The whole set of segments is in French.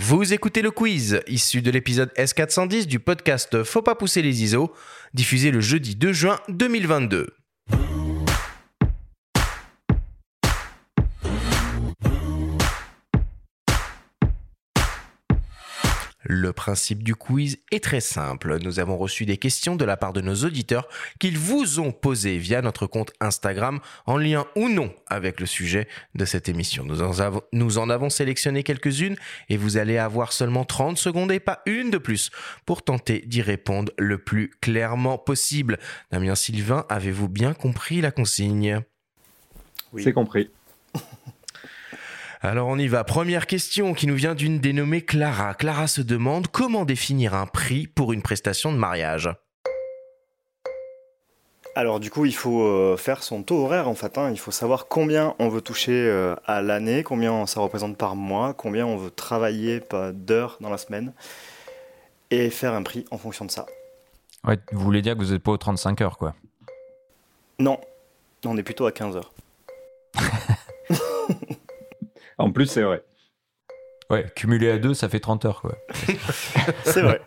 Vous écoutez le quiz, issu de l'épisode S410 du podcast Faut pas pousser les ISO, diffusé le jeudi 2 juin 2022. Le principe du quiz est très simple. Nous avons reçu des questions de la part de nos auditeurs qu'ils vous ont posées via notre compte Instagram en lien ou non avec le sujet de cette émission. Nous en avons, nous en avons sélectionné quelques-unes et vous allez avoir seulement 30 secondes et pas une de plus pour tenter d'y répondre le plus clairement possible. Damien Sylvain, avez-vous bien compris la consigne? Oui. C'est compris. Alors on y va. Première question qui nous vient d'une dénommée Clara. Clara se demande comment définir un prix pour une prestation de mariage. Alors du coup, il faut euh, faire son taux horaire en fait. Hein. Il faut savoir combien on veut toucher euh, à l'année, combien ça représente par mois, combien on veut travailler d'heures dans la semaine, et faire un prix en fonction de ça. Ouais, vous voulez dire que vous n'êtes pas aux 35 heures, quoi? Non, on est plutôt à 15 heures. En plus, c'est vrai. Ouais, cumulé à deux, ça fait 30 heures, quoi. c'est vrai.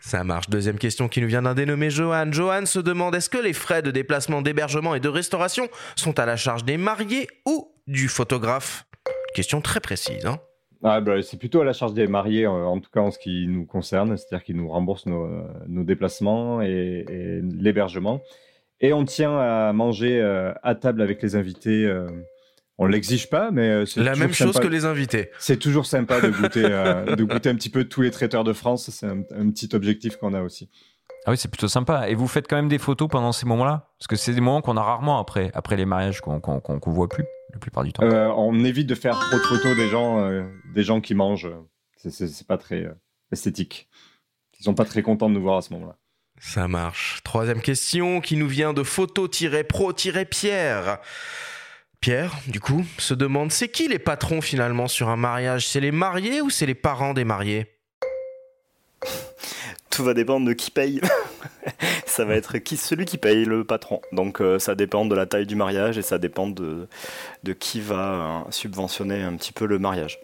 Ça marche. Deuxième question qui nous vient d'un dénommé Johan. Johan se demande est-ce que les frais de déplacement, d'hébergement et de restauration sont à la charge des mariés ou du photographe? Question très précise. Hein ah, bah, c'est plutôt à la charge des mariés, en tout cas en ce qui nous concerne, c'est-à-dire qu'ils nous remboursent nos, déplacements et l'hébergement. Et on tient à manger euh, à table avec les invités. Euh, on l'exige pas, mais euh, c'est la même chose que les invités. C'est toujours sympa de goûter, de goûter un petit peu tous les traiteurs de France. C'est un, petit objectif qu'on a aussi. Ah oui, c'est plutôt sympa. Et vous faites quand même des photos pendant ces moments-là? Parce que c'est des moments qu'on a rarement après, après les mariages, qu'on ne voit plus la plupart du temps. on évite de faire trop de photos des gens, des gens qui mangent. C'est pas très esthétique. Ils sont pas très contents de nous voir à ce moment-là. Ça marche. Troisième question qui nous vient de photo-pro-pierre. Pierre, du coup, se demande c'est qui les patrons finalement sur un mariage? C'est les mariés ou c'est les parents des mariés? Tout va dépendre de qui paye. ça va être qui, celui qui paye, le patron. Donc euh, ça dépend de la taille du mariage et ça dépend de, de qui va euh, subventionner un petit peu le mariage.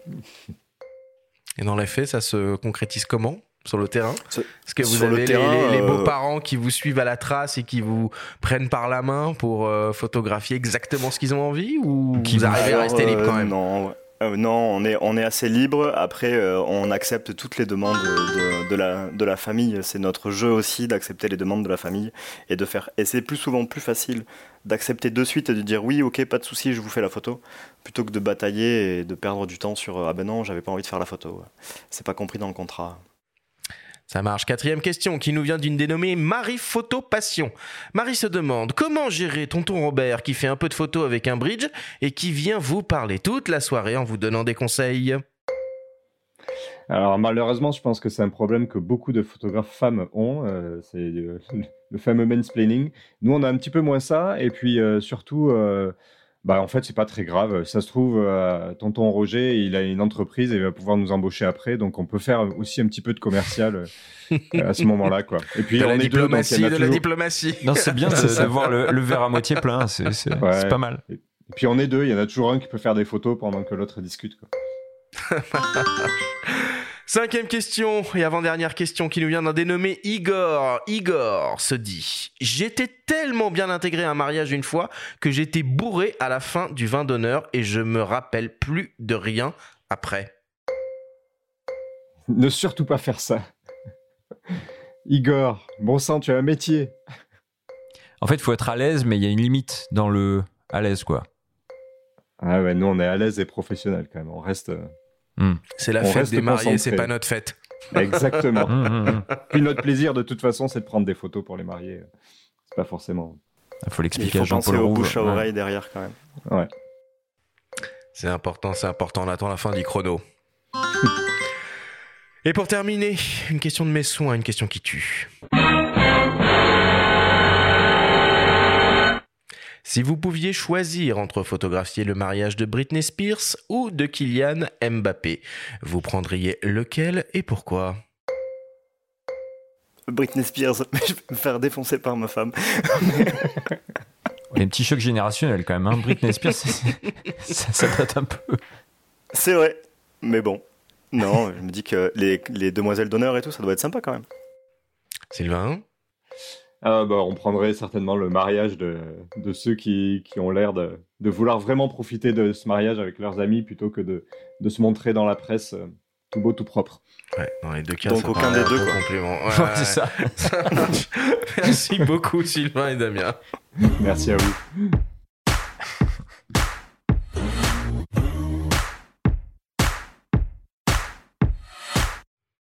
Et dans les faits, ça se concrétise comment? Sur le terrain Est-ce que vous avez les, euh, beaux-parents qui vous suivent à la trace et qui vous prennent par la main pour euh, photographier exactement ce qu'ils ont envie ou qui vous arrivez à rester libre quand même? Non, euh, non, on est, on est assez libre. Après, on accepte toutes les demandes de, de, la, de la famille. C'est notre jeu aussi d'accepter les demandes de la famille et de faire. Et c'est plus souvent plus facile d'accepter de suite et de dire oui, ok, pas de souci, je vous fais la photo, plutôt que de batailler et de perdre du temps sur ah ben non, j'avais pas envie de faire la photo. C'est pas compris dans le contrat. Ça marche. Quatrième question qui nous vient d'une dénommée Marie Photo Passion. Marie se demande comment gérer tonton Robert qui fait un peu de photos avec un bridge et qui vient vous parler toute la soirée en vous donnant des conseils? Alors malheureusement, je pense que c'est un problème que beaucoup de photographes femmes ont. Euh, c'est le, fameux mansplaining. Nous, on a un petit peu moins ça. Et puis euh, surtout, euh, bah, en fait, c'est pas très grave. Ça se trouve, euh, tonton Roger, il a une entreprise et il va pouvoir nous embaucher après. Donc, on peut faire aussi un petit peu de commercial euh, à ce moment-là, quoi. Et puis, de la diplomatie, de la diplomatie. Non, c'est bien de, voir le, verre à moitié plein. C'est pas mal. Et puis, on est deux. Il y en a toujours un qui peut faire des photos pendant que l'autre discute, quoi. Cinquième question et avant-dernière question qui nous vient d'un dénommé Igor. Igor se dit J'étais tellement bien intégré à un mariage une fois que j'étais bourré à la fin du vin d'honneur et je me rappelle plus de rien après. Ne surtout pas faire ça. Igor, bon sang, tu as un métier. En fait, il faut être à l'aise, mais il y a une limite dans le à l'aise, quoi. Ah ouais, nous on est à l'aise et professionnel quand même. On reste. Hmm. C'est la fête des mariés, c'est pas notre fête. Exactement. Hmm, hmm, Puis notre plaisir, de toute façon, c'est de prendre des photos pour les mariés. C'est pas forcément. Il faut l'expliquer à Jean-Paul Rouve. bouche à oreille derrière quand même. Ouais. C'est important, c'est important. On attend la fin du chrono. Et pour terminer, une question de mes soins, une question qui tue. Si vous pouviez choisir entre photographier le mariage de Britney Spears ou de Kylian Mbappé, vous prendriez lequel et pourquoi? Britney Spears, je vais me faire défoncer par ma femme. Il y a un petit choc générationnel quand même. Hein. Britney Spears, ça, ça date un peu. C'est vrai, mais bon. Non, je me dis que les, les demoiselles d'honneur et tout, ça doit être sympa quand même. Sylvain? Ah, bah, on prendrait certainement le mariage de, de ceux qui, qui ont l'air de, de vouloir vraiment profiter de ce mariage avec leurs amis plutôt que de, de se montrer dans la presse euh, tout beau, tout propre. Ouais, dans les deux cas, Donc ça aucun des deux, quoi. complément. Ouais, Ouais, c'est ça. Merci beaucoup Sylvain et Damien. Merci à vous.